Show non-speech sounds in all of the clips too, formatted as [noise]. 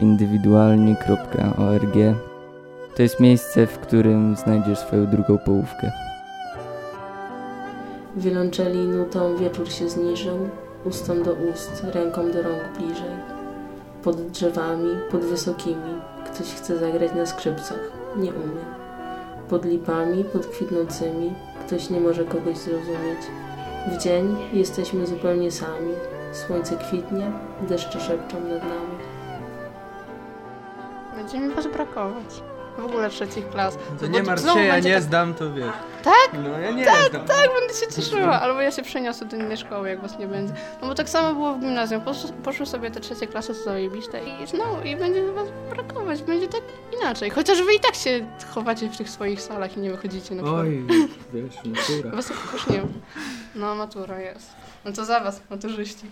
indywidualni.org to jest miejsce, w którym znajdziesz swoją drugą połówkę. Wiolonczeli nutą wieczór się zniżył, ustom do ust, ręką do rąk bliżej. Pod drzewami, pod wysokimi, ktoś chce zagrać na skrzypcach, nie umie. Pod lipami, pod kwitnącymi, ktoś nie może kogoś zrozumieć. W dzień jesteśmy zupełnie sami. Słońce kwitnie, deszcze szepczą nad nami. Będzie mi was brakować. W ogóle trzecich klas. To Bo nie martw się, ja nie tak- zdam, to wiesz. Tak? No ja nie Tak, zdam. tak, będę się cieszyła. Albo ja się przeniosę do innej szkoły, jak was nie będzie. No bo tak samo było w gimnazjum. Posz, poszły sobie te trzecie klasy zajebiste i znowu, i będzie was brakować. Będzie tak inaczej. Chociaż wy i tak się chowacie w tych swoich salach i nie wychodzicie na przykład. Oj, [laughs] wiesz, natura. Was jakoś nie. No, matura jest. No to za was, maturzyści.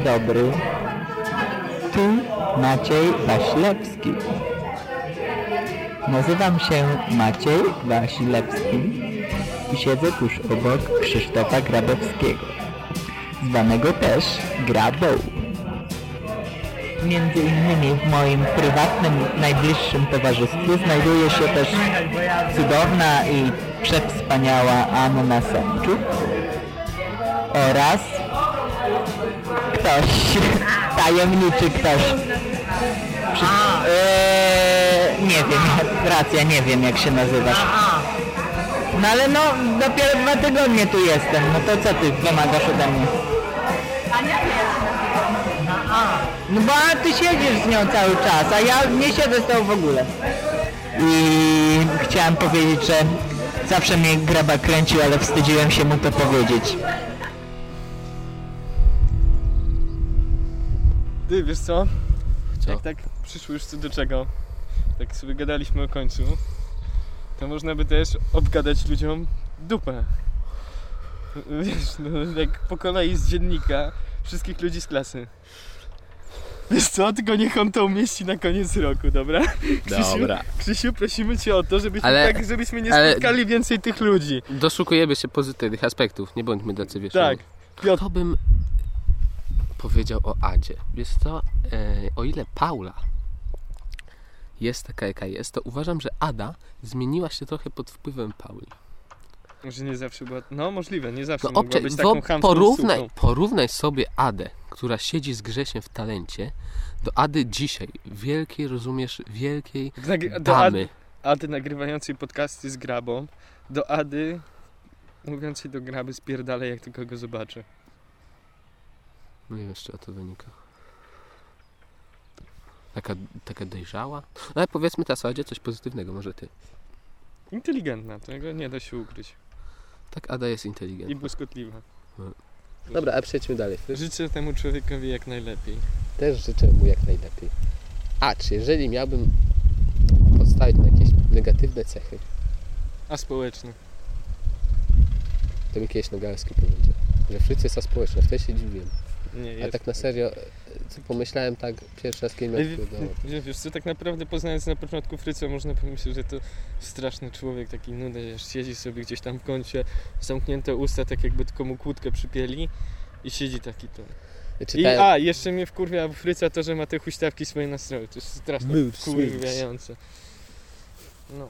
Dzień dobry. Tu Maciej Wasilewski. Nazywam się Maciej Wasilewski i siedzę tuż obok Krzysztofa Grabowskiego, zwanego też Grabą. Między innymi w moim prywatnym, najbliższym towarzystwie znajduje się też cudowna i przewspaniała Anna Semczuk oraz ktoś, [laughs] tajemniczy ktoś. Przy... Eee, nie wiem, racja, nie wiem jak się nazywasz. No ale no, dopiero dwa tygodnie tu jestem, no to co ty wymagasz ode mnie? No bo a ty siedzisz z nią cały czas, a ja nie siedzę z tą w ogóle. I chciałem powiedzieć, że zawsze mnie graba kręcił, ale wstydziłem się mu to powiedzieć. Ty, wiesz co? Co? Jak tak przyszło już co do czego, tak sobie gadaliśmy o końcu, to można by też obgadać ludziom dupę. Wiesz, no jak po kolei z dziennika wszystkich ludzi z klasy. Wiesz co, tylko niech on to umieści na koniec roku, dobra? Krzysiu, Dobra. Krzysiu prosimy Cię o to, żebyśmy, Ale- tak, żebyśmy nie ale- spotkali więcej tych ludzi. Doszukujemy się pozytywnych aspektów, nie bądźmy tacy wiesz. Tak. Piotr, To bym powiedział o Adzie. Wiesz co, e, o ile Paula jest taka jaka jest, to uważam, że Ada zmieniła się trochę pod wpływem Pauli. może nie zawsze była... No możliwe, nie zawsze No, obcze- być taką chamską porównaj, suką. porównaj sobie Adę, która siedzi z Grzesiem w talencie, do Ady dzisiaj, wielkiej, rozumiesz, wielkiej Nagry- Ady, damy. Ady nagrywającej podcasty z grabą, do Ady mówiącej do graby spierdalaj jak tylko go zobaczy. Nie wiem, z czego to wynika. Taka, taka dojrzała. No ale powiedzmy teraz o Adzie coś pozytywnego, może ty. Inteligentna, tego nie da się ukryć. Tak, Ada jest I inteligentna. błyskotliwa. Dobra, a przejdźmy dalej. Życzę temu człowiekowi jak najlepiej. Też życzę mu jak najlepiej. Acz, jeżeli miałbym postawić na jakieś negatywne cechy, A społeczny. to mi kiedyś Nogalski powiedział, że w życiu jest aspołeczne, wtedy się dziwiłem. Nie A tak na serio, co pomyślałem tak pierwszy raz, kiedy odkrył, no. Wiesz, co, tak naprawdę poznając na początku Fryca, można pomyśleć, że to straszny człowiek, taki nudny, że siedzi sobie gdzieś tam w kącie, zamknięte usta, tak jakby tylko mu kłódkę przypieli i siedzi taki to. I Czytałem, a, jeszcze mnie wkurwia Fryca to, że ma te huśtawki swoje na stroju, to jest strasznie wkurwiające. No.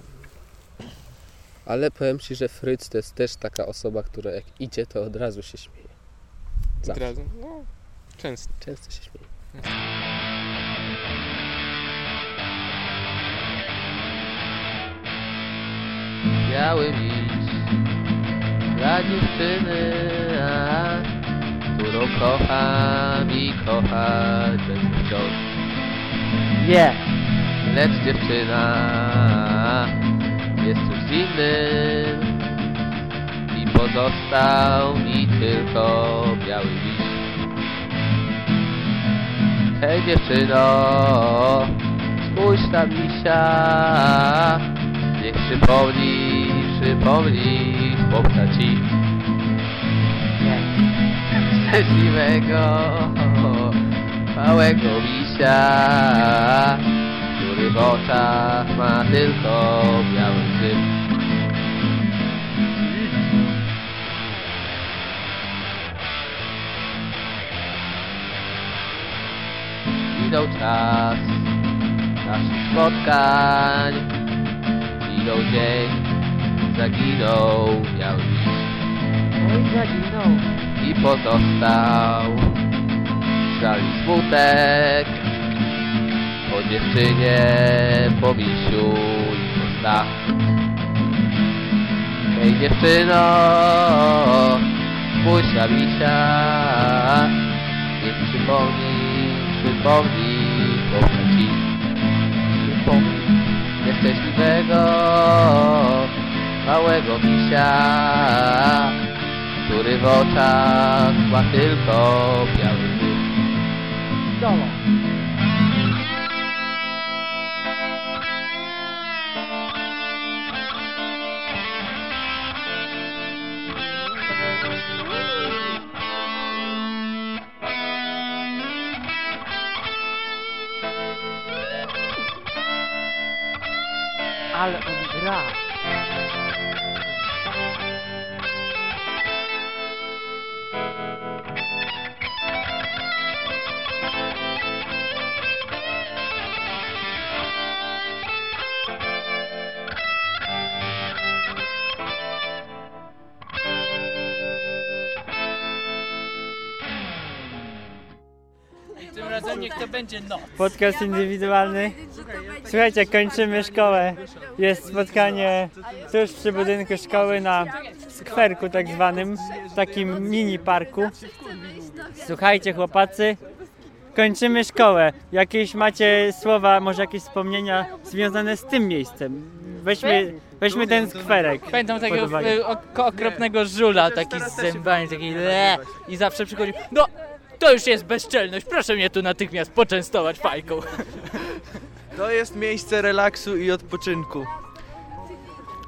ale powiem Ci, że Fryc to jest też taka osoba, która jak idzie, to od razu się śmieje. Od Zawsze. razu. No, często. Często się śmieje. Biały miś dla dziewczyny, a, którą kocham i kochać będę wciąż. Nie. Lecz dziewczyna jest czymś innym pozostał mi tylko biały miś. Hej dziewczyno, spójrz na misia, niech przypomni, przypomni chłopca ci. Szczęśliwego, małego misia, który w oczach ma tylko czas naszych spotkań, minął dzień, zaginął biały miś Oj, zaginął. i pozostał. Żal i smutek. Po dziewczynie, po misiu i po snach. Hej dziewczyno, spójrz na misia, niech przypomni, przypomni chłopca ci. Przypomni nieszczęśliwego, małego misia, który w oczach ma tylko biały dym. Ale on gra. Razem niech to będzie noc. Podcast indywidualny. Słuchajcie, kończymy szkołę. Jest spotkanie tuż przy budynku szkoły na skwerku tak zwanym, takim mini parku. Słuchajcie chłopacy, kończymy szkołę. Jakieś macie słowa, może jakieś wspomnienia związane z tym miejscem? Weźmy, weźmy ten skwerek. Pamiętam takiego y, ok- okropnego żula, taki z zębami, taki le i zawsze przychodził, no to już jest bezczelność, proszę mnie tu natychmiast poczęstować fajką. [laughs] To jest miejsce relaksu i odpoczynku.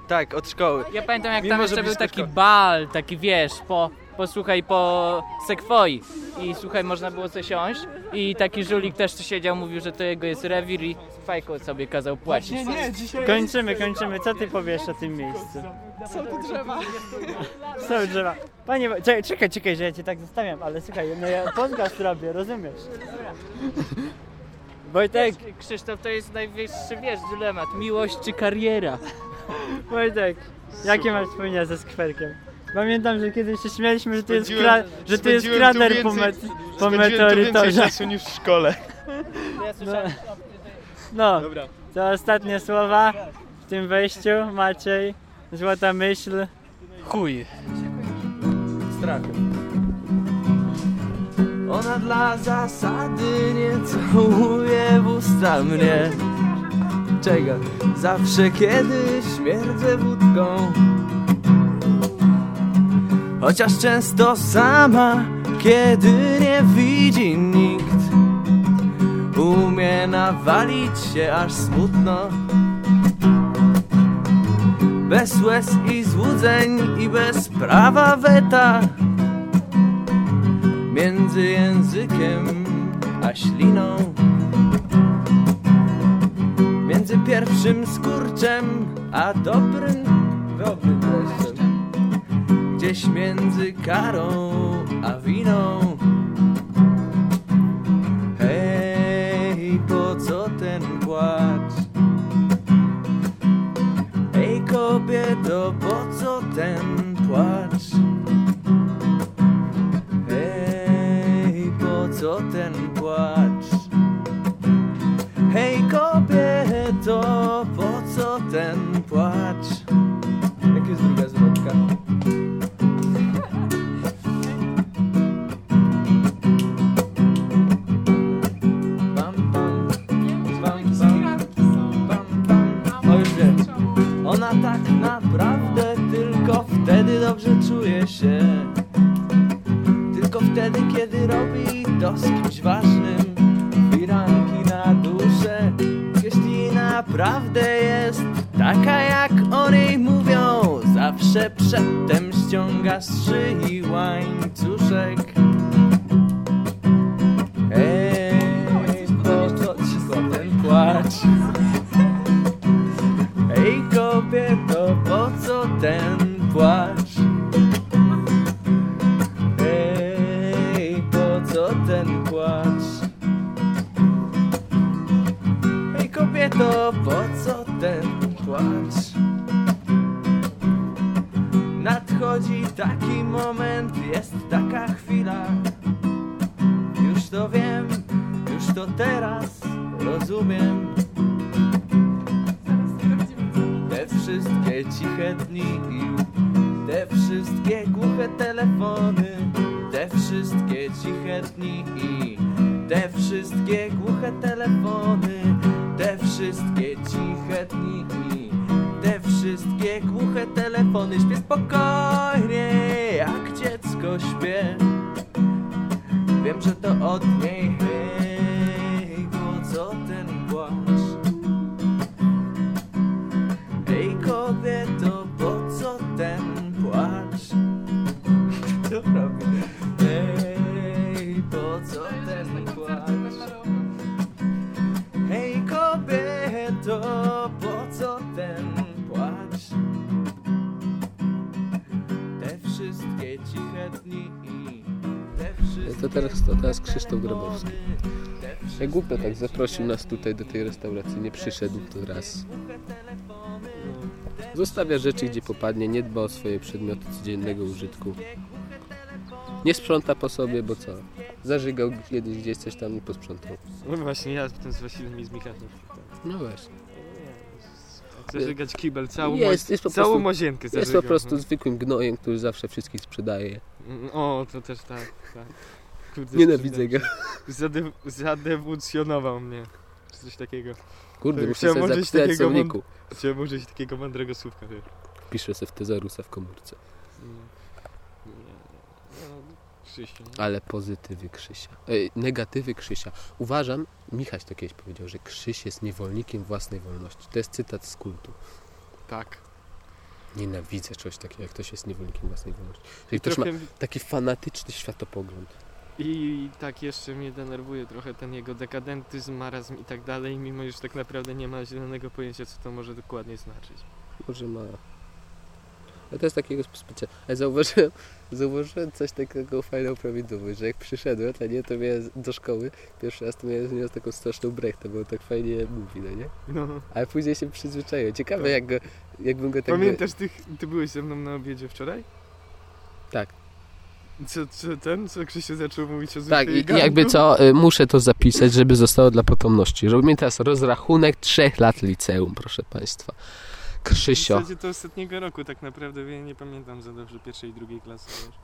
Tak, od szkoły. Ja pamiętam jak Mimo, tam jeszcze był taki szkoły. bal, taki wiesz, po, posłuchaj po sekwoi i słuchaj, można było sobie siąść i taki żulik też tu siedział, mówił, że to jego jest rewir i fajką sobie kazał płacić. Kończymy, kończymy. Co ty powiesz o tym miejscu? Są tu drzewa. Są drzewa. Panie, czekaj, czekaj, czekaj, że ja cię tak zostawiam, ale słuchaj, no ja podcast robię, rozumiesz? Wojtek, Krzysztof, to jest najwyższy, wiesz, dylemat, miłość czy kariera? Wojtek, jakie masz wspomnienia ze skwerkiem? Pamiętam, że kiedyś się śmialiśmy, że to jest, kra- że to jest spędziłem tu krater po, więcej- po Spędziłem tu więcej meteorytorze. czasu niż w szkole. No, no, Dobra. to ostatnie słowa w tym wejściu. Maciej, złota myśl. Chuj. Strach. Ona dla zasady nie całuje w usta mnie. Czego? Zawsze kiedy śmierdzę wódką. Chociaż często sama, kiedy nie widzi nikt. Umie nawalić się aż smutno. Bez łez i złudzeń i bez prawa weta Między językiem a śliną. Między pierwszym skurczem a dobrym, dobrym deszczem. Gdzieś między karą a winą. Hej, po co ten płacz? Ej kobieto, po co ten naprawdę jest taka jak o niej mówią Zawsze przedtem ściąga z szyi łańcuszek Hej, po co ci ten płacz? Hej kobieto, po co ten taki moment, jest taka chwila. Już to wiem, już to teraz rozumiem. Te wszystkie ciche dni To teraz, to teraz Krzysztof Grabowski. Jak głupio tak zaprosił nas tutaj do tej restauracji, nie przyszedł to raz. Zostawia rzeczy gdzie popadnie, nie dba o swoje przedmioty codziennego użytku. Nie sprząta po sobie, bo co? Zażygał kiedyś gdzieś coś tam i posprzątał. No właśnie, ja potem z Wasilem i z. No właśnie. Zażygać kibel, całą, Jest, jest po całą prostu- łazienkę Jest zażygał. po prostu zwykłym gnojem, który zawsze wszystkich sprzedaje. Mm, O, to też tak, tak. Kurde, Nienawidzę go. Zade- zadewucjonował mnie. Czy coś takiego. Kurde, To muszę sobie użyć takiego słowniku. Chciałem użyć takiego mądrego słówka, wiesz. Piszę sobie w tezaurusa w komórce. Mm. Nie, nie, no, Krzysiu. Ale pozytywy Krzysia. Ej, negatywy Krzysia. Uważam, Michaś to kiedyś powiedział, że Krzyś jest niewolnikiem własnej wolności. To jest cytat z kultu. Tak. Nienawidzę czegoś takiego, jak ktoś jest niewolnikiem własnej wolności. I Czyli ktoś ma trochę, taki fanatyczny światopogląd. I tak jeszcze mnie denerwuje trochę ten jego dekadentyzm, marazm i tak dalej, mimo że tak naprawdę nie ma zielonego pojęcia, co to może dokładnie znaczyć. Może ma. Ale to jest takiego specjalnego. Ale zauważyłem, [laughs] zauważyłem coś takiego fajną prawidłowość, że jak przyszedłem, to nie, to miałem do szkoły, pierwszy raz to miałem nią taką straszną brechtę, bo on tak fajnie mówi, no nie? No. Ale później się przyzwyczaiłem. Ciekawe Tak. jak go, jakbym go tak... Pamiętasz, ty, ty byłeś ze mną na obiedzie wczoraj? Tak. Co, co ten, co Krzysiu zaczął mówić o Tak, i, zwykłej jakby gangu? co, y, muszę to zapisać, żeby zostało dla potomności. Robimy teraz rozrachunek trzech lat liceum, proszę Państwa. W Krzysio. zasadzie to ostatniego roku tak naprawdę, ja nie pamiętam za dobrze pierwszej i drugiej klasy. Wiesz.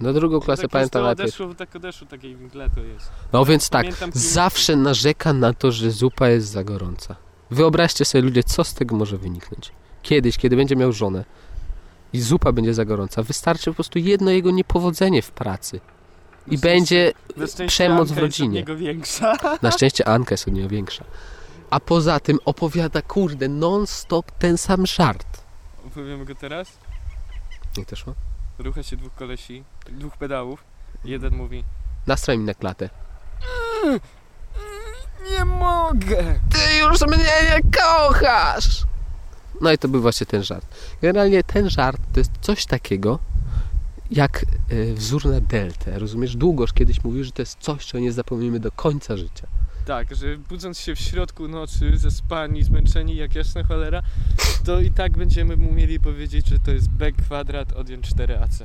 Na drugą klasę tak pamiętam najpierw. odeszło, tak odeszło, takiej mgle to jest. No więc tak, Pamiętam zawsze narzeka na to, że zupa jest za gorąca. Wyobraźcie sobie ludzie, co z tego może wyniknąć. Kiedyś, kiedy będzie miał żonę i zupa będzie za gorąca, wystarczy po prostu jedno jego niepowodzenie w pracy. I będzie przemoc w Anka jest od rodzinie. niego większa. [laughs] Na szczęście Anka jest od niego większa. A poza tym opowiada, kurde, non-stop ten sam żart. Opowiemy go teraz. Jak to szło? Rucha się dwóch kolesi, dwóch pedałów. Jeden mówi, Nastraj mi na klatę. nie mogę! Ty już mnie nie kochasz! No i to był właśnie ten żart. Generalnie ten żart to jest coś takiego jak e, wzór na deltę. Rozumiesz? Długoż kiedyś mówił, że to jest coś, czego nie zapomnimy do końca życia. Tak, że budząc się w środku nocy, zaspani, zmęczeni jak jasna cholera, to i tak będziemy umieli powiedzieć, że to jest b kwadrat odjąć 4ac.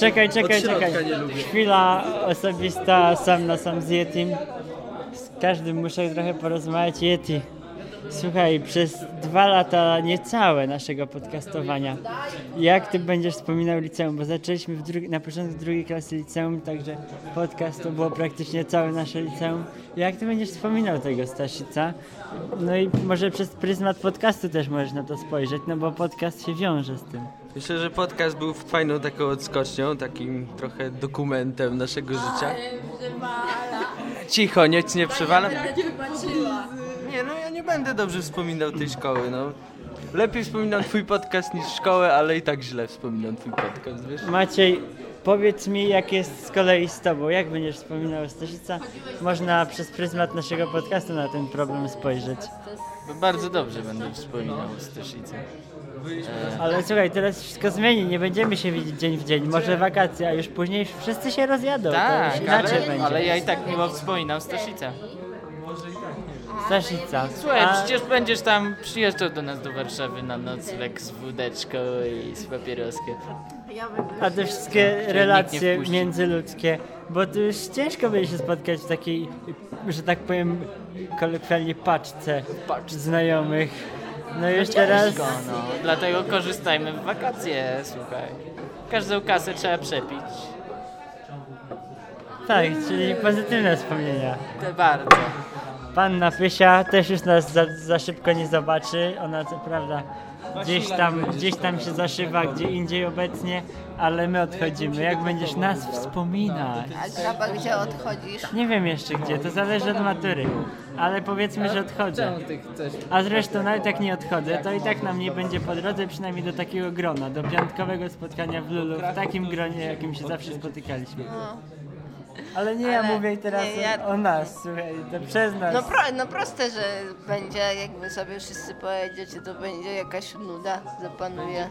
Czekaj, czekaj, czekaj. Chwila osobista sam na sam z Yetim. Z każdym muszę trochę porozmawiać. Yeti, słuchaj, przez dwa lata niecałe naszego podcastowania. Jak ty będziesz wspominał liceum? Bo zaczęliśmy w drugi, na początku drugiej klasy liceum, także podcast to było praktycznie całe nasze liceum. Jak ty będziesz wspominał tego Staszica? No i może przez pryzmat podcastu też możesz na to spojrzeć, no bo podcast się wiąże z tym. Myślę, że podcast był fajną taką odskocznią, takim trochę dokumentem naszego życia. Cicho, nic nie przywala. Nie, no ja nie będę dobrze wspominał tej szkoły, no. Lepiej wspominam twój podcast niż szkołę, ale i tak źle wspominam twój podcast, wiesz? Maciej, powiedz mi, jak jest z kolei z tobą. Jak będziesz wspominał Staszica? Można przez pryzmat naszego podcastu na ten problem spojrzeć. Bardzo dobrze będę wspominał Staszycę. E, Ale słuchaj, teraz wszystko zmieni, nie będziemy się widzieć dzień w dzień. Może wakacje, a już później wszyscy się rozjadą. to tak, już inaczej ale, będzie. ale ja i tak miło wspominam Staszycę. Staszica. Słuchaj, a, przecież będziesz tam przyjeżdżał do nas do Warszawy na nocleg z wódeczką i z papieroskiem. a te wszystkie relacje międzyludzkie, bo to już ciężko będzie się spotkać w takiej, że tak powiem, kolokwialnie paczce znajomych. No już teraz... No. Dlatego korzystajmy w wakacje, słuchaj. Każdą kasę trzeba przepić. Tak, czyli pozytywne wspomnienia. To bardzo. Panna Pysia też już nas za, za szybko nie zobaczy. Ona co prawda gdzieś tam, gdzieś tam się zaszywa, gdzie indziej obecnie, ale my odchodzimy. Jak będziesz nas wspominać? A graba, gdzie odchodzisz? Nie wiem jeszcze gdzie, to zależy od matury. Ale powiedzmy, że odchodzę. A zresztą nawet jak nie odchodzę, to i tak nam nie będzie po drodze, przynajmniej do takiego grona, do piątkowego spotkania w Lulu, w takim gronie, jakim się zawsze spotykaliśmy. Ale nie ja Ale mówię teraz nie, ja- o, nas, słuchaj, to przez nas. No, pro, no proste, że będzie, jakby sobie wszyscy pojedziecie, to będzie jakaś nuda zapanuje.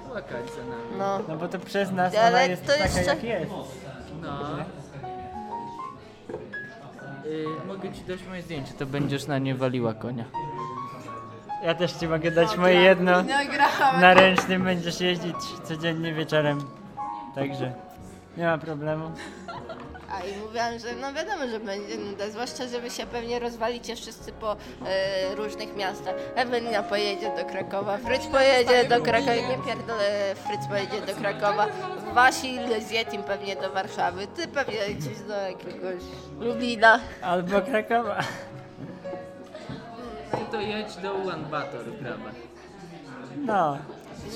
No. No bo to przez nas Ale ona jest to taka jeszcze- jak jest. No. Y, mogę ci dać moje zdjęcie, to będziesz na nie waliła konia. Ja też ci mogę dać moje jedno. Nagrałem. Na ręcznym będziesz jeździć codziennie wieczorem. Także nie ma problemu. A i mówiłam, że no wiadomo, że będzie nuda, zwłaszcza, że wy się pewnie rozwalicie wszyscy po e, różnych miastach. Ewelina pojedzie do Krakowa, Fryc pojedzie do Krakowa, nie pierdolę, Fryc pojedzie do Krakowa, Wasil z Yetim pewnie do Warszawy, ty pewnie gdzieś do jakiegoś Lublina. Albo Krakowa. Ty to jedź do Ulan Bator, prawa. No,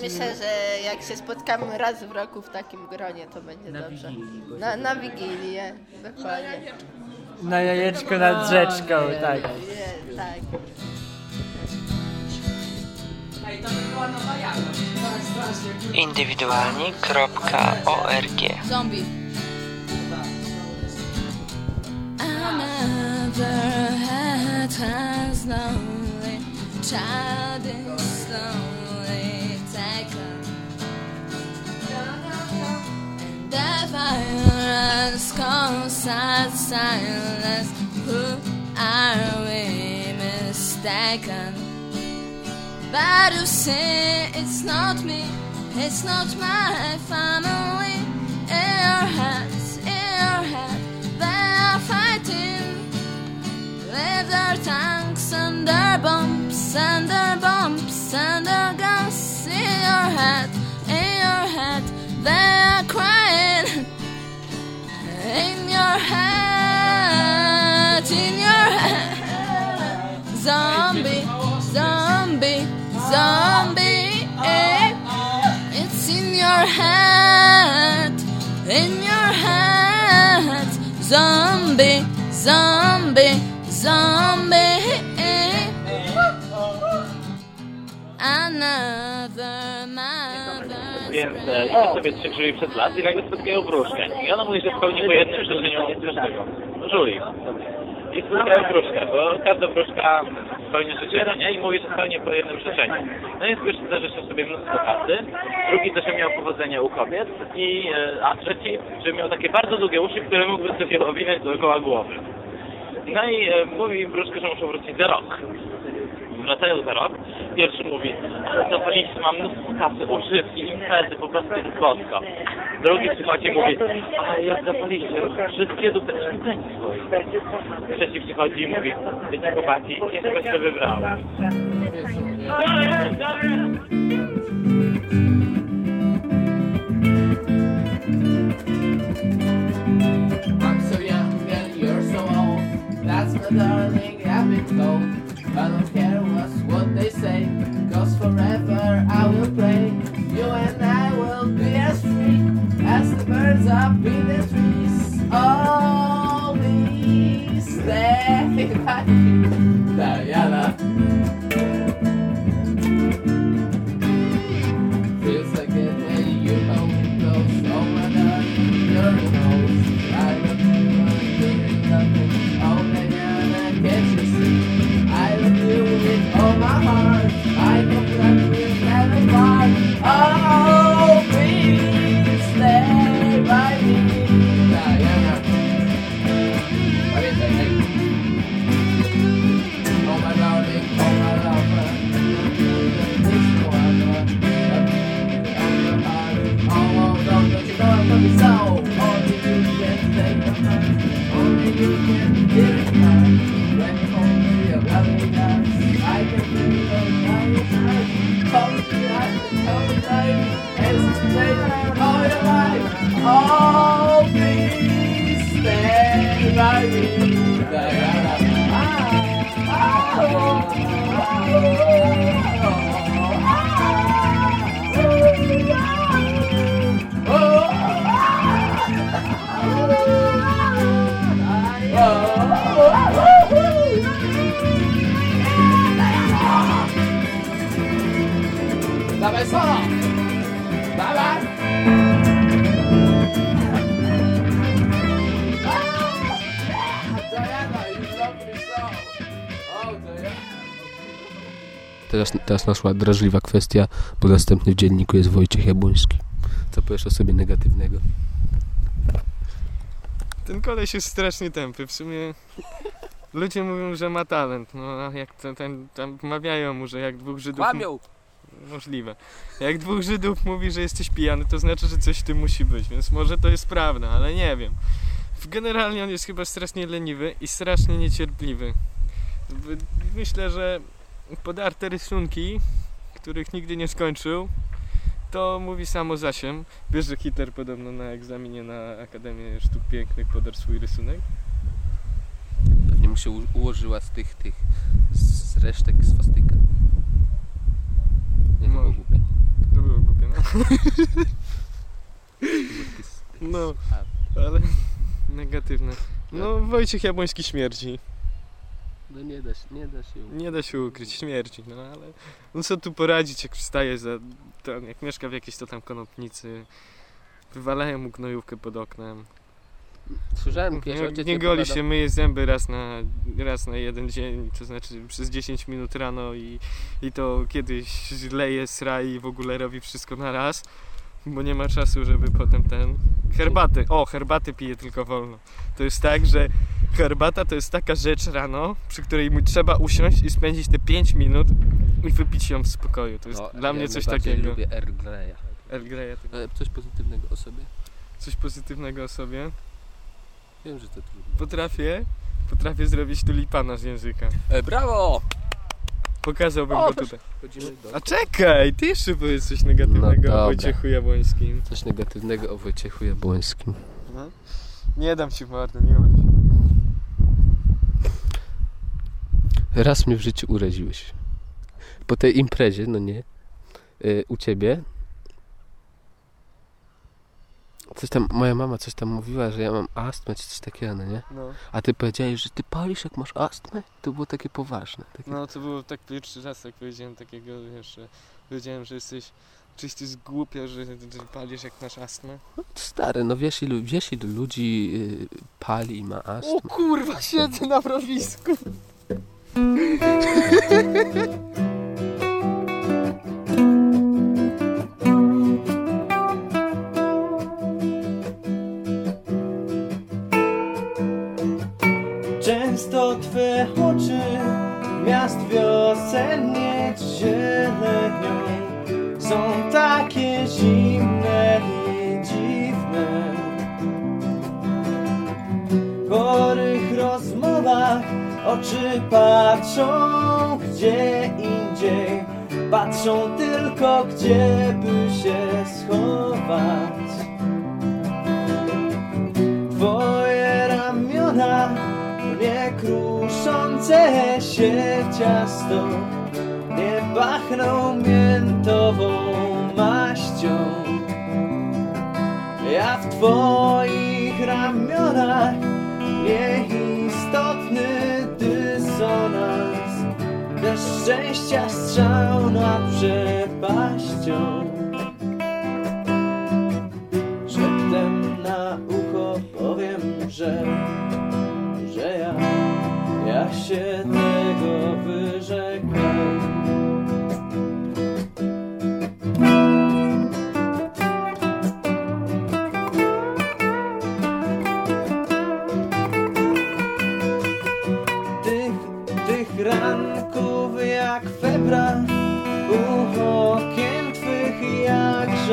Myślę, że jak się spotkamy raz w roku w takim gronie, to będzie dobrze. Na, na Wigilię, dokładnie. Na jajeczko nad rzeczką, tak. Nie, tak. Indywidualni.org Zombie. Another hat has lonely child is slowly the violence calls silence. Who are we mistaken? But you say it's not me, it's not my family. In your hands, in your head, they are fighting with their tanks and their bombs and their bombs and their guns. In your head, in your head, they your head, in your head, zombie, zombie, zombie. eh. It's in your head, in your head, zombie, zombie, zombie. Another mother. Więc e, sobie trzy drzwi przed las i nagle spotkają wróżkę. I ona mówi, że spełni po jednym życzeniu każdego. Żuli. I spotkają wróżkę, bo każda wróżka spełnia życzenie nie? i mówi, że spełni po jednym życzeniu. No więc pierwszy zażyczył sobie mnóstwo kasy, drugi to, że miał powodzenie u kobiet, i, e, a trzeci, że miał takie bardzo długie uszy, które mógłby sobie owinąć dookoła głowy. No i e, mówi im wróżka, że muszą wrócić za rok. Wracają za rok. Pierwszy mówi, ale zapaliście, mam mnóstwo kasy, używki, imprezy, po prostu jest słodko. Drugi przychodzi i mówi, a jak zapaliście, wszystkie dupeczki ceni swoje. Trzeci przychodzi i mówi, wiecie chłopaki, ciężko się wybrałem. Darling, I've been told. I don't care All things by me. Mais falar. Teraz, teraz naszła drażliwa kwestia, bo następny w dzienniku jest Wojciech Jabłoński. Co powiesz o sobie negatywnego? Ten koleś jest strasznie tępy. W sumie ludzie mówią, że ma talent. No a jak to, ten, tam mawiają mu, że jak dwóch Żydów... Kłamią! Możliwe. Jak dwóch Żydów mówi, że jesteś pijany, to znaczy, że coś w tym musi być, więc może to jest prawda, ale nie wiem. Generalnie on jest chyba strasznie leniwy i strasznie niecierpliwy. Myślę, że podarte rysunki, których nigdy nie skończył, to mówi samo za się. Wiesz, że Hitler podobno na egzaminie na Akademię Sztuk Pięknych podarł swój rysunek? Pewnie mu się ułożyła z tych, tych, z resztek swastyka. Nie, to było Może. głupie. To było głupie, no. [laughs] No, ale negatywne. No, Wojciech Jabłoński śmierdzi. No nie da się, nie da się. Nie da się ukryć, śmierdzi, no ale no co tu poradzić, jak wstaje za ten, jak mieszka w jakiejś to tam konopnicy, wywalają mu gnojówkę pod oknem. Słyszałem kiedyś, nie, nie mi goli się, myje zęby raz na, raz na jeden dzień, to znaczy przez 10 minut rano i, i to kiedyś leje, sra i w ogóle robi wszystko na raz, bo nie ma czasu, żeby potem ten... Herbaty, o, herbaty pije tylko wolno. To jest tak, że herbata to jest taka rzecz rano, przy której mu trzeba usiąść i spędzić te 5 minut i wypić ją w spokoju. To jest No, dla ja mnie coś takiego. lubię Earl Greya. Earl Greya, tak. Ale coś pozytywnego o sobie? Coś pozytywnego o sobie. Wiem, że to trudno. Potrafię, potrafię zrobić tulipana z języka. E, brawo! Pokazałbym O, go tutaj. A czekaj, ty jeszcze powiedz coś negatywnego No o Wojciechu Jabłońskim. Coś negatywnego o Wojciechu Jabłońskim. No. Nie dam ci w mordę, nie martw się. Raz mnie w życiu uraziłeś. Po tej imprezie, no nie, y, u ciebie. Coś tam, moja mama coś tam mówiła, że ja mam astmę czy coś takiego, no nie? No. A ty powiedziałeś, że ty palisz jak masz astmę? To było takie poważne. Takie... No to było tak pierwszy raz, jak powiedziałem takiego, wiesz, że powiedziałem, że jesteś czyś ty zgłupia, że, że palisz jak masz astmę. Stary, no wiesz ilu, wiesz ilu ludzi y, pali i ma astmę? O kurwa, siedzę na mrowisku. [laughs]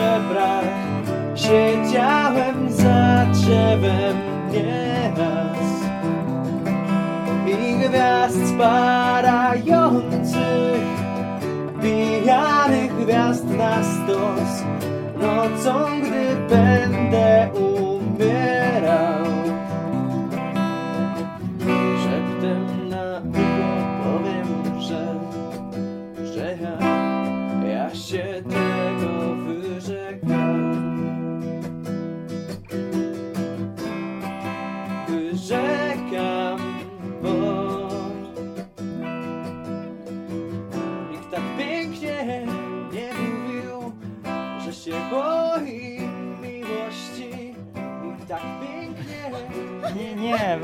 jak żebra. Siedziałem za drzewem nieraz i gwiazd spadających, pijanych gwiazd na stos, nocą, gdy będę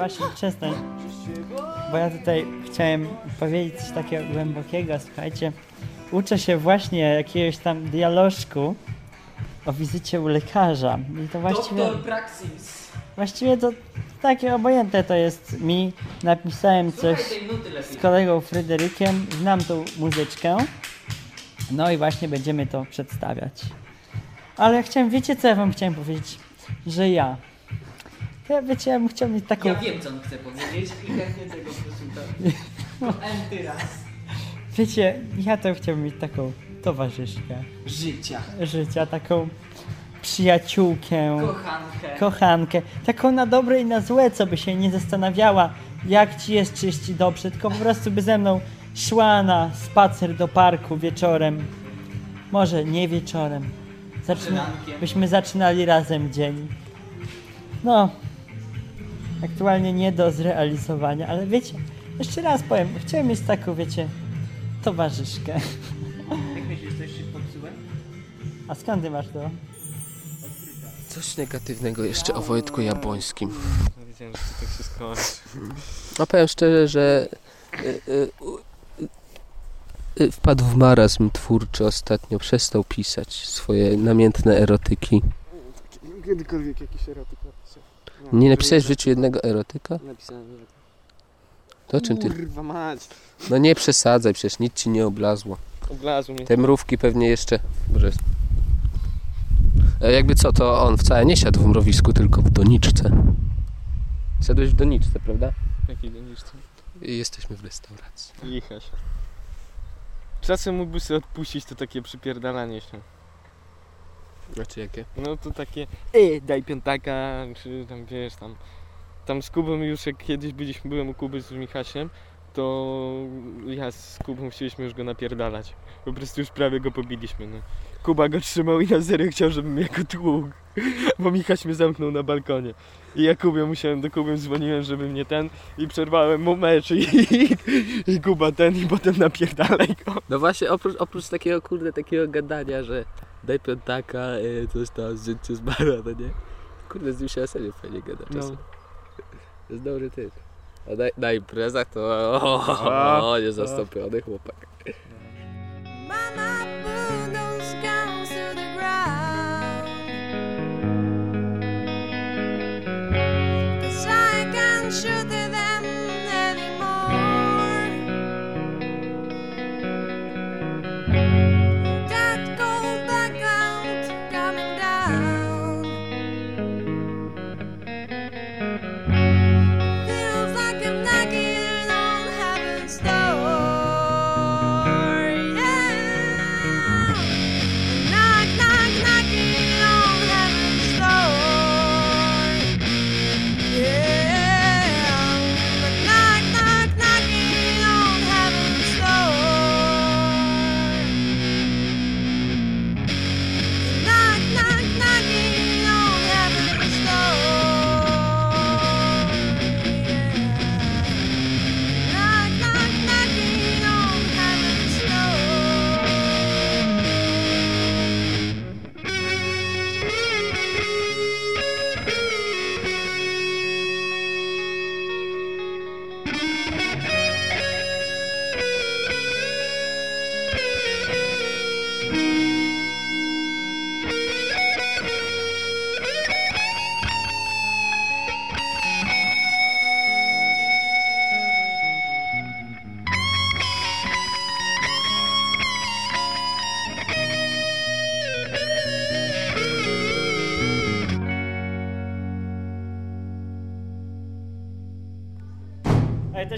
właśnie przestań. Bo ja tutaj chciałem powiedzieć coś takiego głębokiego, słuchajcie. Uczę się właśnie jakiegoś tam dialożku o wizycie u lekarza. I to właściwie... Doktor Praxis. Właściwie to takie obojętne to jest mi. Napisałem coś z kolegą Fryderykiem, znam tą muzyczkę. No i właśnie będziemy to przedstawiać. Ale ja chciałem, wiecie co ja wam chciałem powiedzieć? Że ja. Ja wiecie, ja bym chciał mieć taką... Ja wiem, co on chce powiedzieć i chętnie tego posłucham. Enty raz. Wiecie, ja to chciałbym mieć taką towarzyszkę. Życia. Życia, taką przyjaciółkę. Kochankę. Kochankę. Taką na dobre i na złe, co by się nie zastanawiała, jak ci jest, czy jest ci dobrze, tylko po prostu by ze mną szła na spacer do parku wieczorem. Może nie wieczorem. Zaczyna, byśmy zaczynali razem dzień. No, aktualnie nie do zrealizowania, ale wiecie, jeszcze raz powiem, chciałem mieć taką, wiecie, towarzyszkę. Jak myślisz, coś się popsułem? A skąd ty masz to? Coś negatywnego jeszcze o Wojtku Jabłońskim. Wiedziałem, że to tak się skończy. No powiem szczerze, że y, y, y, y, wpadł w marazm twórczy ostatnio, przestał pisać swoje namiętne erotyki. Kiedykolwiek jakiś erotyk. Nie napisałeś w życiu jednego erotyka? Napisałem erotyk. To czym ty? Kurwa mać. No nie przesadzaj, przecież nic ci nie oblazło. Oblazł mnie. Te mrówki pewnie jeszcze... Boże. E, Jakby co, to on wcale nie siadł w mrowisku, tylko w doniczce. Siadłeś w doniczce, prawda? Jakiej doniczce? I jesteśmy w restauracji. Licha się. Czasem mógłby sobie odpuścić to takie przypierdalanie się. Znaczy jakie? No to takie, e, daj piątaka, czy tam wiesz, tam, tam z Kubą już jak kiedyś byliśmy, byłem u Kuby z Michasiem, to ja z Kubą chcieliśmy już go napierdalać. Po prostu już prawie go pobiliśmy, no. Kuba go trzymał i na serio chciał, żebym jako tłukł, [laughs] bo Michaś mnie zamknął na balkonie. I ja Kubie musiałem, do Kuby dzwoniłem, żeby mnie ten i przerwałem mu mecz i, i, [laughs] i Kuba ten i potem napierdalaj go. No właśnie, oprócz, oprócz takiego, kurde, takiego gadania, że daj piątaka, e, coś tam, zdjęcie z bara, no nie? Kurde, z nim się na serio fajnie gada No. czasem. To jest dobry typ. A na, na imprezach to o, o, o, niezastąpiony chłopak. Mama put those gowns to the ground. 'Cause I can't shoot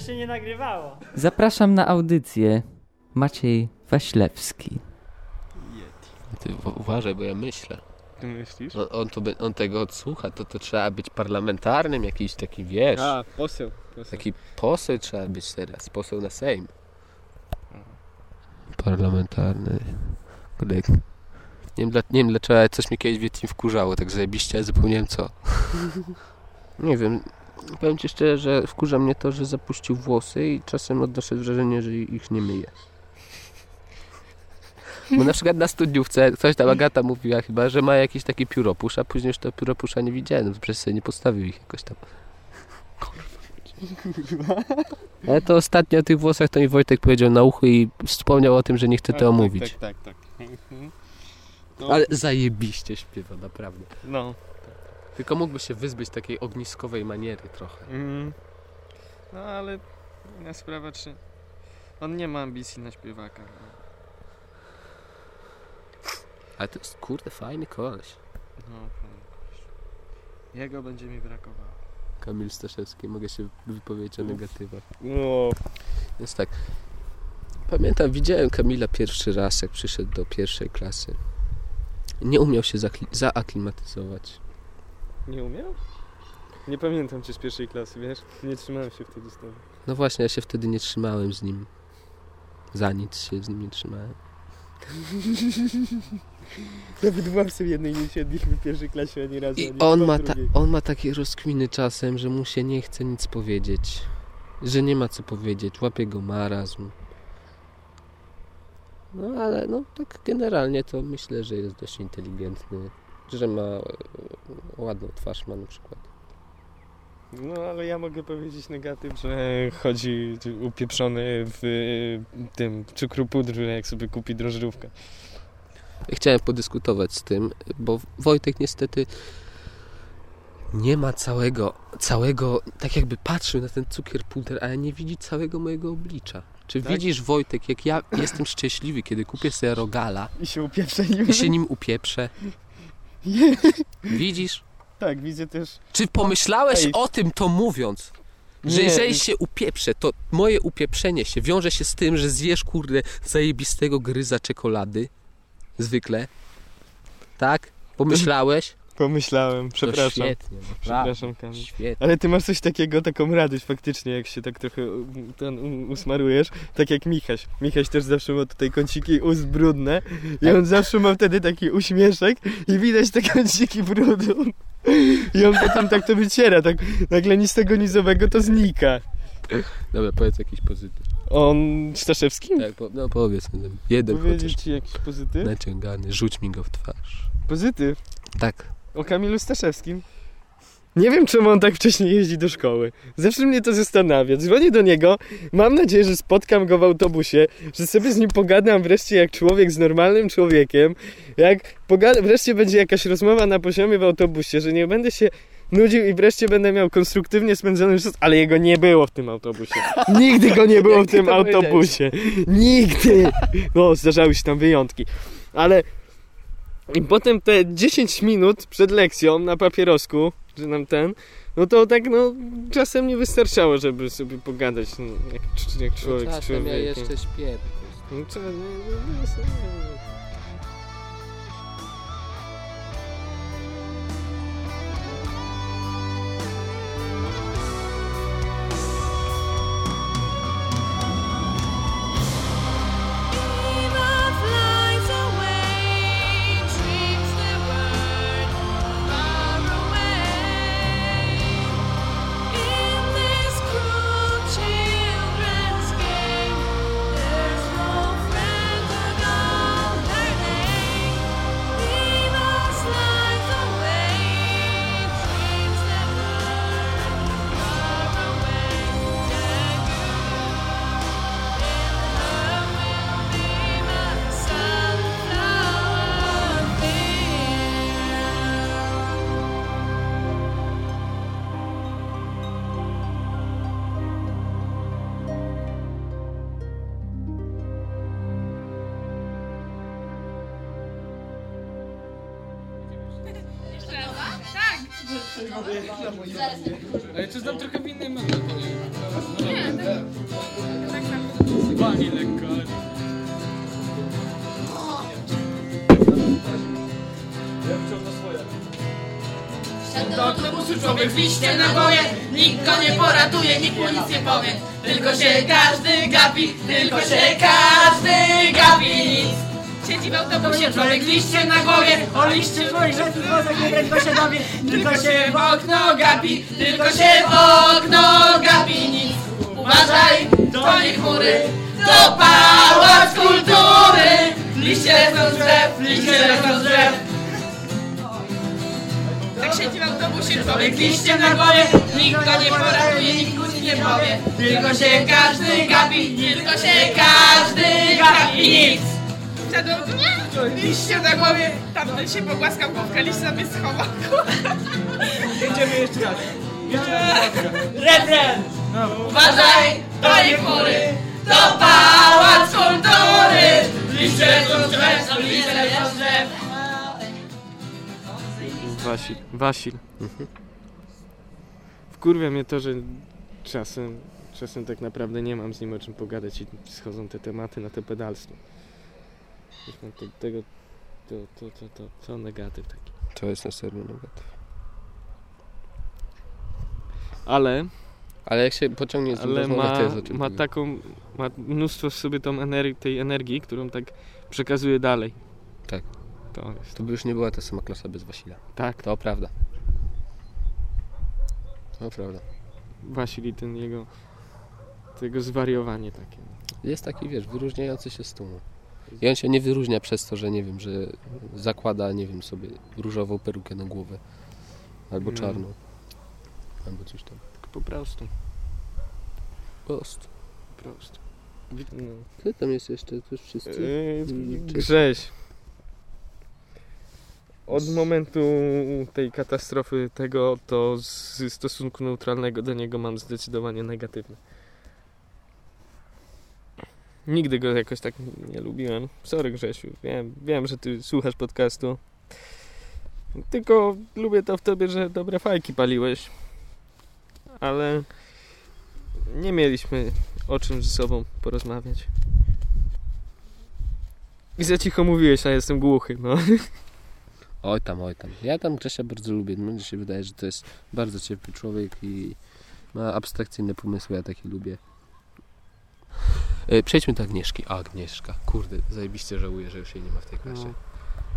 to się nie nagrywało. Zapraszam na audycję. Maciej Waślewski. Ty uważaj, bo ja myślę. Ty myślisz? On, on, be- on tego odsłucha, to, to trzeba być parlamentarnym, jakiś taki, wiesz, A, poseł. poseł. taki poseł trzeba być teraz, poseł na Sejm. Parlamentarny. Nie wiem, dla, nie wiem dlaczego, ale coś mnie kiedyś w wkurzało, tak zajebiście, ale zapomniałem co. [laughs] nie wiem, powiem Ci szczerze, że wkurza mnie to, że zapuścił włosy i czasem odnoszę wrażenie, że ich nie myje. Bo na przykład na studniówce ktoś tam Agata mówiła chyba, że ma jakiś taki pióropusz, a później już to pióropusza nie widziałem, no to przez sobie nie postawił ich jakoś tam. Ale to ostatnio o tych włosach to mi Wojtek powiedział na uchu i wspomniał o tym, że nie chce to tak, omówić. Tak, tak, tak. Mhm. No, Ale zajebiście śpiewa, naprawdę. No. Tylko mógłby się wyzbyć takiej ogniskowej maniery trochę. Mhm. No ale inna sprawa, czy on nie ma ambicji na śpiewaka. no. Ale to jest kurde fajny koleś. No, Jego będzie mi brakowało. Kamil Staszewski, mogę się wypowiedzieć o negatywach. No. Jest tak. Pamiętam, widziałem Kamila pierwszy raz, jak przyszedł do pierwszej klasy. Nie umiał się zaaklimatyzować. Nie umiał? Nie pamiętam cię z pierwszej klasy, wiesz? Nie trzymałem się wtedy z tobą. No właśnie, ja się wtedy nie trzymałem z nim. Za nic się z nim nie trzymałem. [laughs] Nawet łapsem jednej nie siedliśmy w pierwszej klasie ani razu. I ani on w ma, ta, on ma takie rozkminy czasem, że mu się nie chce nic powiedzieć. Że nie ma co powiedzieć. Łapie go marazm. No ale no tak generalnie to myślę, że jest dość inteligentny. Że ma e, ładną twarz ma na przykład. No ale ja mogę powiedzieć negatyw, że chodzi upieprzony w y, tym cukru pudru, jak sobie kupi drożdżówkę. Chciałem podyskutować z tym, bo Wojtek niestety nie ma całego, całego, tak jakby patrzył na ten cukier puder, ale nie widzi całego mojego oblicza. Czy Tak? widzisz Wojtek, jak ja jestem szczęśliwy, kiedy kupię sobie rogala I się i się nim upieprzę? Widzisz? Tak, widzę też. Czy pomyślałeś Ej. o tym to mówiąc? Że Nie. jeżeli się upieprzę, to moje upieprzenie się wiąże się z tym, że zjesz kurde zajebistego gryza czekolady. Zwykle. Tak? Pomyślałeś? Pomyślałem, przepraszam. świetnie, naprawdę. przepraszam, Kamil. Świetnie. Ale ty masz coś takiego, taką radość faktycznie, jak się tak trochę ten usmarujesz, tak jak Michaś. Michaś też zawsze ma tutaj kąciki ust brudne i on zawsze ma wtedy taki uśmieszek i widać te kąciki brudu. I on potem tak to wyciera, tak nagle nic tego nizowego to znika. Dobra, powiedz jakiś pozytyw. On Staszewskim? Tak, po, no powiedz jeden, jeden Powiedzieć chociaż. ci jakiś pozytyw? Naciągany, rzuć mi go w twarz. Pozytyw? Tak. O Kamilu Staszewskim? Nie wiem, czemu on tak wcześnie jeździ do szkoły. Zawsze mnie to zastanawia. Dzwonię do niego, mam nadzieję, że spotkam go w autobusie, że sobie z nim pogadam wreszcie jak człowiek z normalnym człowiekiem. Jak pogada- wreszcie będzie jakaś rozmowa na poziomie w autobusie, że nie będę się nudził i wreszcie będę miał konstruktywnie spędzony czas, ale jego nie było w tym autobusie. Nigdy go nie było w [laughs] tym autobusie. Nigdy! No, zdarzały się tam wyjątki. Ale i potem te 10 minut przed lekcją na papierosku, że nam ten, no to tak no czasem nie wystarczało, żeby sobie pogadać no, jak, jak człowiek z Czasem ja człowiekiem. jeszcze śpię. No co, no, no, no, poratuje, nikt mu nic nie powie. Tylko się każdy gapi, tylko się każdy gapi. Siedzi w autobusie człowiek liście na głowie. O liście że tu wozek nie tylko się dowie Tylko się w okno gapi, tylko się w okno gapi. Nic, uważaj, to nie chmury To pałac kultury. Liście lecą z drzew, liście lecą z drzew. Tak siedzi w autobusie człowiek liście na głowie. Nikt go nie poratuje, nikt nic nie powie Tylko się każdy gapi, tylko się każdy gapi Nic nie? Liście na głowie Tamten się pogłaskał główkę, liść sobie schował Jedziemy jeszcze raz. Jeszcze raz. Refren! Uważaj, to nie chmury To pałac kultury Liście z drzew, liście lecą z drzew Wasil. Wasil. Wkurwia mnie to, że czasem, czasem tak naprawdę nie mam z nim o czym pogadać i schodzą te tematy na te pedalstwo. Zresztą to, tego, to, to, to, to, to negatyw taki. To jest na serio negatyw. Ale... Ale jak się pociągnie z Ale ma, ma taką, ma mnóstwo w sobie tą energii, tej energii, którą tak przekazuje dalej. Tak. To jest. To by już nie była ta sama klasa bez Wasila. Tak. To prawda. To prawda. Wasili ten jego, zwariowanie takie. Jest taki, wiesz, wyróżniający się z tłumu. I on się nie wyróżnia przez to, że nie wiem, że zakłada, nie wiem, sobie różową perukę na głowę. Albo czarną. Albo coś tam. Po prostu. Po prostu. Po prostu. No. Kto tam jest jeszcze? To już wszyscy? Yy, Grześ. Od momentu tej katastrofy tego, to z stosunku neutralnego do niego mam zdecydowanie negatywny. Nigdy go jakoś tak nie lubiłem. Sorry Grzesiu, wiem, wiem, że ty słuchasz podcastu. Tylko lubię to w tobie, że dobre fajki paliłeś. Ale nie mieliśmy o czym ze sobą porozmawiać. I za cicho mówiłeś, a jestem głuchy, no. Oj tam, oj tam. Ja tam Grzesia bardzo lubię. Mnie się wydaje, że to jest bardzo ciepły człowiek i ma abstrakcyjne pomysły, ja takie lubię. E, Przejdźmy do Agnieszki. A, Agnieszka. Kurde, zajebiście żałuję, że już jej nie ma w tej klasie. No.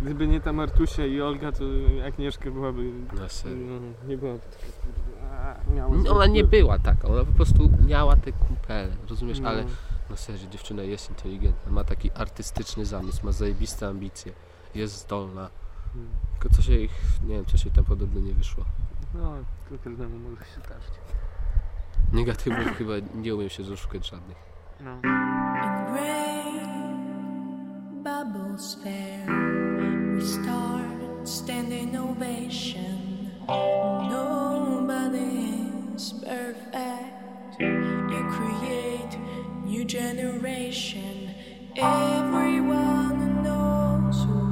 Gdyby nie ta Martusia i Olga, to Agnieszka byłaby... Na serio. No, nie byłaby taka... No, Ona nie była taka, ona po prostu miała te kumpele, rozumiesz? No. Ale no serio, dziewczyna jest inteligentna, ma taki artystyczny zamysł, ma zajebiste ambicje, jest zdolna. Hmm. Tylko coś jej, nie wiem, coś jej tam podobno nie wyszło. No, to każdemu może się zdarzyć. Negatywów chyba nie umiem się doszukać żadnych. No. bubbles fair. We start standing ovation. Nobody is perfect. You create new generation. Everyone knows what's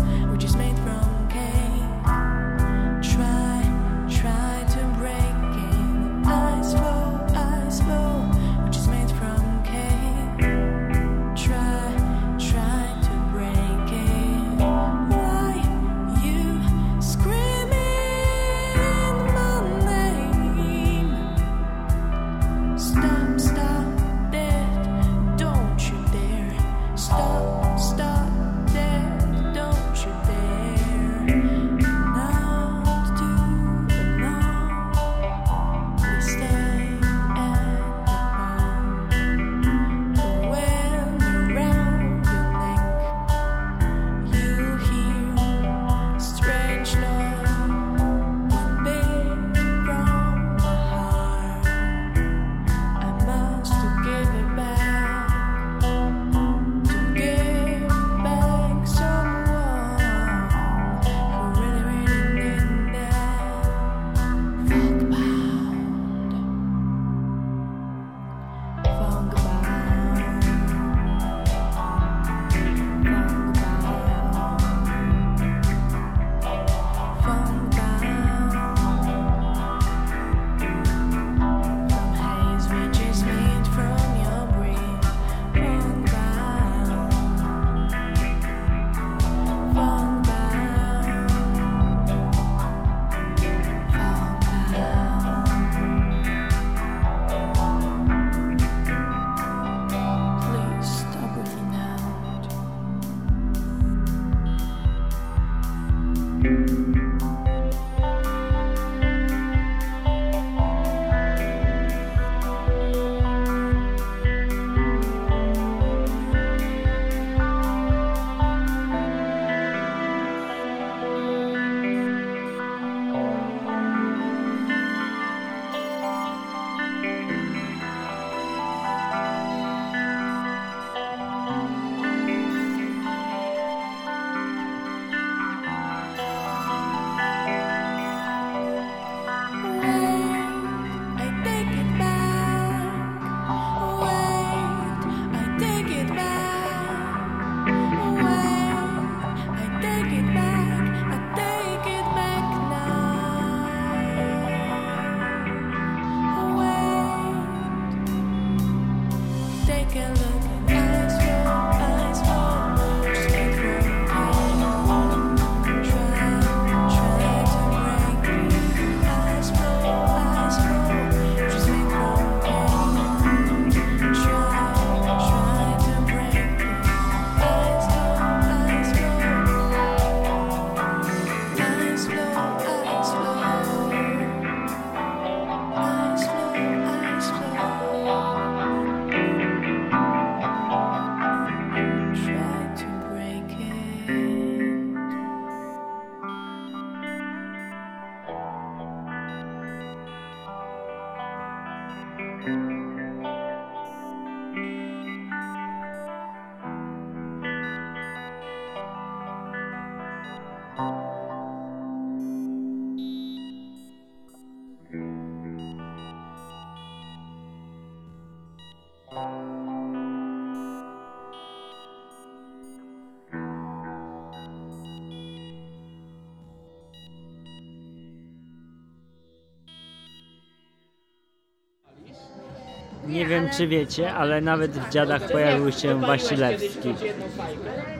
Nie wiem czy wiecie, ale nawet w dziadach pojawił się Wasilewski.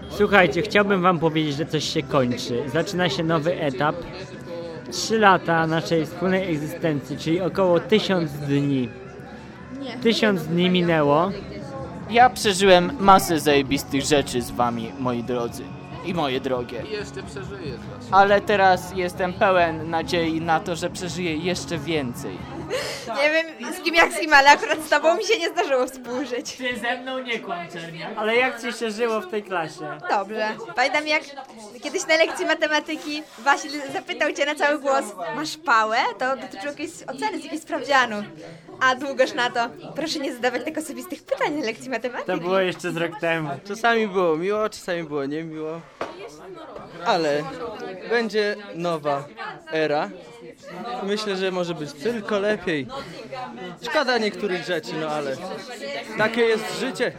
Słuchajcie, chciałbym wam powiedzieć, że coś się kończy. Zaczyna się nowy etap. Trzy lata naszej wspólnej egzystencji, czyli około tysiąc dni. Tysiąc dni minęło. Ja przeżyłem masę zajebistych rzeczy z wami, moi drodzy. I moje drogie. I jeszcze właśnie. Ale teraz jestem pełen nadziei na to, że przeżyję jeszcze więcej. Nie wiem z kim jak z kim, ale akurat z tobą mi się nie zdarzyło współżyć. Ty ze mną nie kłam. Ale jak ci się żyło w tej klasie? Dobrze. Pamiętam jak kiedyś na lekcji matematyki Wasil zapytał cię na cały głos, masz pałę? To dotyczyło jakiejś oceny z jakiegoś sprawdzianu. A długoż na to, proszę nie zadawać tak osobistych pytań na lekcji matematyki. To było jeszcze z rok temu. Czasami było miło, czasami było niemiło. Ale będzie nowa era. Myślę, że może być tylko lepiej. Szkoda niektórych rzeczy, no ale takie jest życie.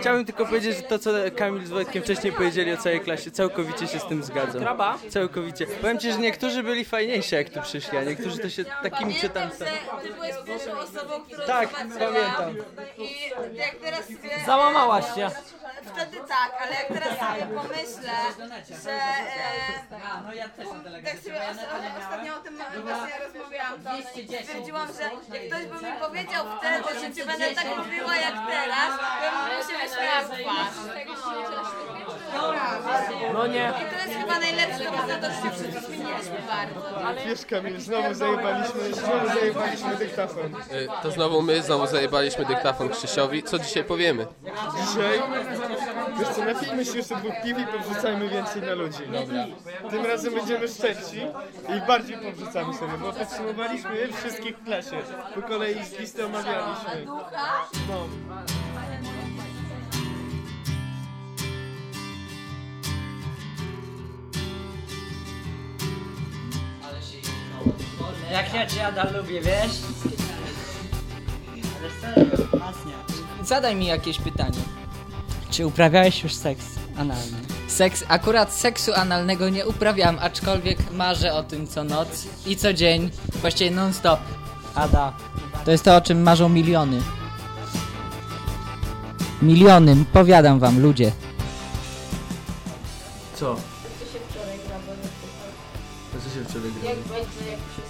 Chciałbym tylko powiedzieć, że to co Kamil z Wojtkiem wcześniej powiedzieli o całej klasie, całkowicie się z tym zgadzam. Kraba? Całkowicie. Powiem ci, że niektórzy byli fajniejsi jak tu przyszli, a niektórzy to się takimi czytam. Ty byłeś pierwszą osobą, którą Tak, zobaczyłam. pamiętam. I jak teraz. Załamałaś się. Wtedy tak, ale jak teraz sobie pomyślę, że... E, tak sobie os- ostatnio o tym właśnie rozmawiałam, to stwierdziłam, że jak ktoś by mi powiedział wtedy, że cię będę tak lubiła jak teraz, to bym się wyśmiała w twarz. No nie. I to jest chyba najlepszy dowód na to, że zmieniliśmy bardzo. Wiesz Kamil, znowu zajebaliśmy, znowu zajebaliśmy dyktafon. Y, To znowu my, znowu zajebaliśmy dyktafon Krzysiowi. Co dzisiaj powiemy? Dzisiaj, wiesz co, napijmy się jeszcze dwóch piw i powrzucajmy więcej na ludzi. Dobra. Tym razem będziemy szczersi i bardziej powrzucamy sobie, bo podsumowaliśmy je wszystkich w klasie. Po kolei z listy omawialiśmy. No. Jak ja cię Ada lubię, wiesz? Ale serio, masnia. Zadaj mi jakieś pytanie. Czy uprawiałeś już seks analny? Seks, akurat seksu analnego nie uprawiam, aczkolwiek marzę o tym co noc i co dzień, właściwie non stop. Ada. To jest to, o czym marzą miliony. Miliony, powiadam wam, ludzie. Co? Co się wczoraj grało? Co się wczoraj Jak będzie jak wszystko rado?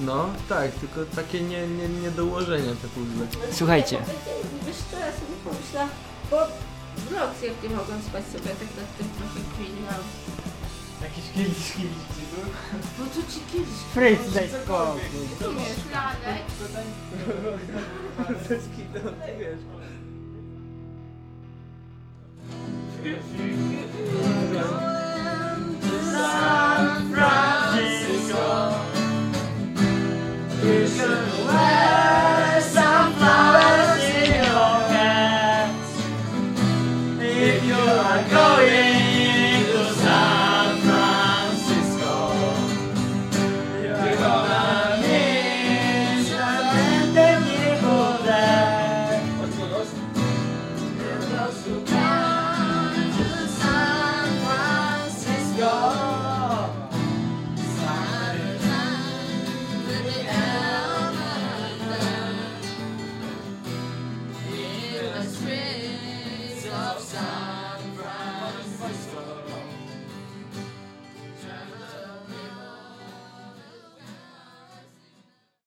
No, tak, tylko takie nie, nie, nie dołożenia te puzzle. Słuchajcie. Wiesz co, ja sobie pomyślałam, bo w nocy jak nie mogłam spać sobie tak nad tym trochę kminiłam. Jakiś kiedyś, kiedyś. No to ci kiedyś... Fritz, daj spokój. San Krishna.